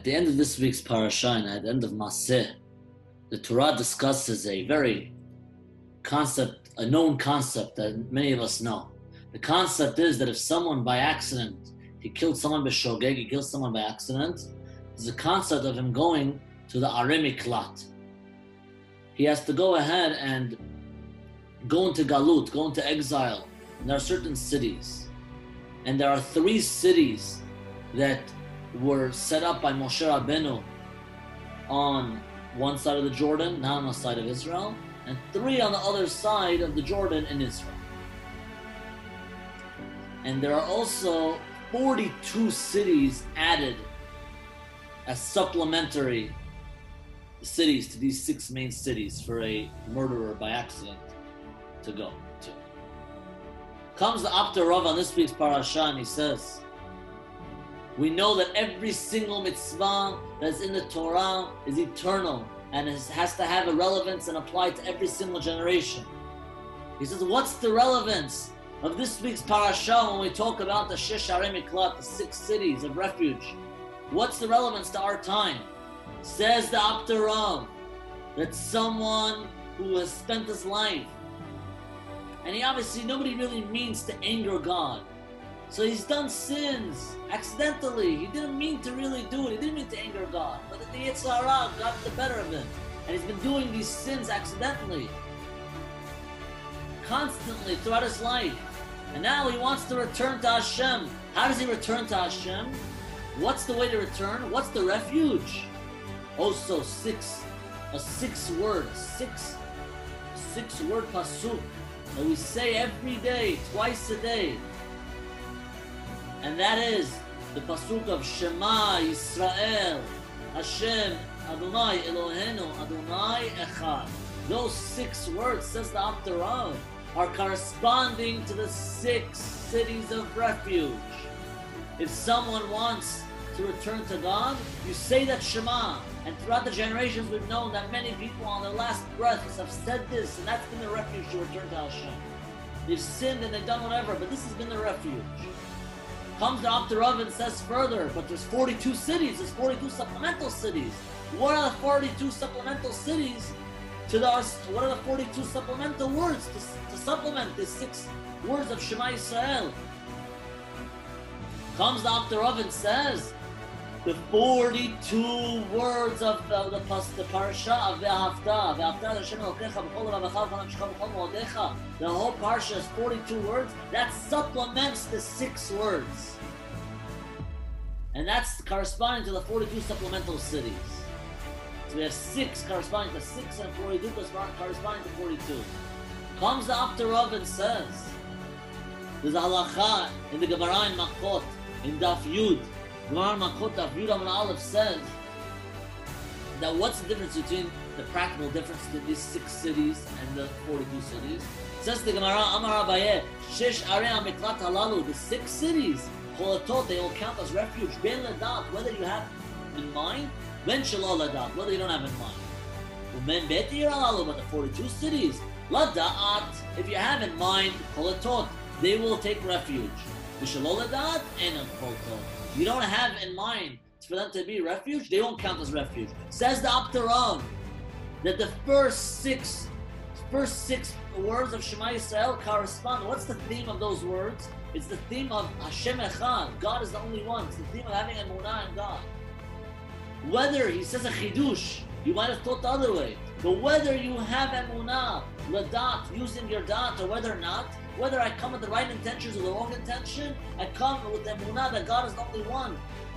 At the end of this week's parasha, and at the end of Masei, the Torah discusses a very concept, a known concept that many of us know. The concept is that if someone by accident, he killed someone by shogeg, he killed someone by accident, there's a concept of him going to the Arei Miklat. He has to go ahead and go into Galut, go into exile. And there are certain cities. And there are three cities that were set up by Moshe Rabbeinu on one side of the Jordan, not on the side of Israel, and three on the other side of the Jordan in Israel. And there are also 42 cities added as supplementary cities to these six main cities for a murderer by accident to go to. Comes the Apter Rav on this week's parasha and he says, we know that every single mitzvah that's in the Torah is eternal and has to have a relevance and apply to every single generation. He says, What's the relevance of this week's parasha when we talk about the Shesh Miklat, the six cities of refuge? What's the relevance to our time? Says the Apter that someone who has spent his life, and he obviously, nobody really means to anger God. So he's done sins accidentally. He didn't mean to really do it. He didn't mean to anger God. But the Yetzer Hara got the better of him. And he's been doing these sins accidentally. Constantly throughout his life. And now he wants to return to Hashem. How does he return to Hashem? What's the way to return? What's the refuge? Also six, a six word, six, six word pasuk that we say every day, twice a day and that is the pasuk of Shema Yisrael, Hashem Adonai Eloheinu Adonai Echad. Those six words, says the Apter are corresponding to the six cities of refuge. If someone wants to return to God, you say that Shema. And throughout the generations, we've known that many people on their last breaths have said this, and that's been the refuge to return to Hashem. They've sinned and they've done whatever, but this has been the refuge. Comes the Apter Rav and says further, but there's 42 cities, there's 42 supplemental cities. What are the 42 supplemental cities to the, what are the 42 supplemental words to, to supplement the six words of Shema Yisrael? Comes the Apter Rav and says, the 42 words of the, the, the parasha of the Haftarah. The whole parasha is 42 words. That supplements the six words. And that's corresponding to the 42 supplemental cities. So we have six corresponding to six and 42 corresponding to 42. Comes the Apter Rav and says, there's a halacha in the Gemara in Makot, in Daf Yud, Gemara Makot Daf Yud Amud Aleph says that what's the difference between the practical difference between these six cities and the 42 cities? It says the Gemara Amar Abaye, Shesh Arei Miklat Halalu, the six cities Cholatot, they will count as refuge. Ben Ladat, whether you have in mind, Ben Shalom Ladat, whether you don't have in mind. Umen Bet Yiralalu, but the 42 cities, Ladat, if you have in mind, Cholatot, they will take refuge. You don't have in mind for them to be refuge, they won't count as refuge. Says the Apter that the first six first six words of Shema Yisrael correspond. What's the theme of those words? It's the theme of Hashem Echad. God is the only one. It's the theme of having a Emunah in God. Whether he says a chidush, you might have thought the other way. But whether you have Emunah, Ladat, using your dat, or whether not, whether I come with the right intentions or the wrong intention, I come with the Emunah that God is the only one.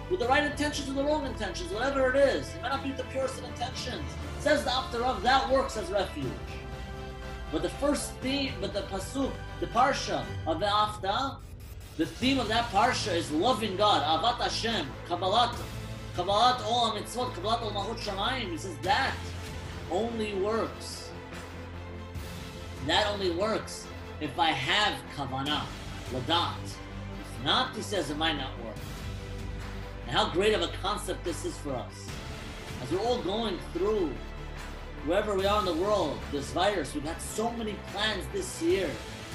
With the right intentions or the wrong intentions, whatever it is. It might not be the purest of intentions. Says the Apter of that works as refuge. But the first theme, but the pasuk, the parsha of the V'ahavta, the theme of that parsha is loving God, Ahavat Hashem, Kabbalat, Kabbalat ol mitzvot, Kabbalat ol Malchut Shamayim. He says that only works. That only works if I have kavanah, ladat. If not, he says it might not work. And how great of a concept this is for us. As we're all going through wherever we are in the world, this virus, we've had so many plans this year.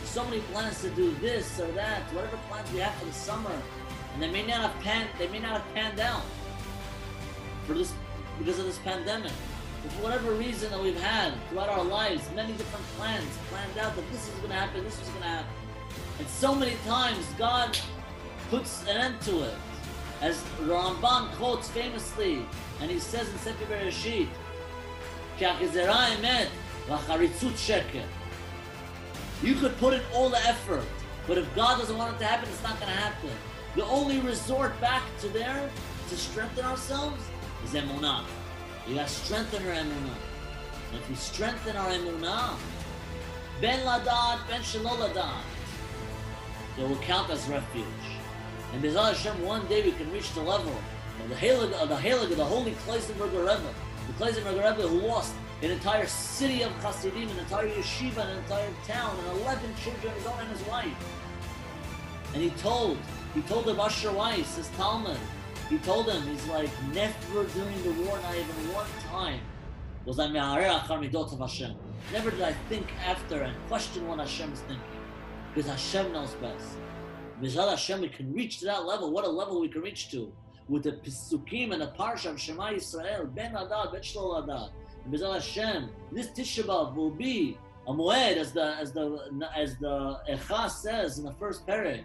So many plans to do this or that, whatever plans we have for the summer. And they may not have panned they may not have panned out. for this because of this pandemic. For whatever reason that we've had throughout our lives, many different plans planned out that this is going to happen, this was going to happen. And so many times God puts an end to it. As Ramban quotes famously, and he says in Sefer Bereshit, you could put in all the effort, but if God doesn't want it to happen, it's not going to happen. The only resort back to there to strengthen ourselves is emunah. Got to strengthen our emunah. And if we strengthen our emunah, ben ladad, ben shaloladat, it will count as refuge. And Bezal Hashem, one day we can reach the level of the Halig, of the Halig, of the holy Klausenberger Rebbe, the Klausenberger Rebbe who lost an entire city of Hasidim, an entire yeshiva, an entire town, and 11 children, his own and his wife. And he told, he told the Basher Weiss, his talmid, he told him, he's like, never during the war, not even one time, was I of Hashem. Never did I think after and question what Hashem is thinking. Because Hashem knows best. Mizal Hashem, we can reach to that level. What a level we can reach to. With the Pisukim and the Parsha of Shema Yisrael, Ben Adad, Ben Shlol Adad. Mizal Hashem, this Tisha B'Av will be a moed, as the as the as the Echa says in the first parak.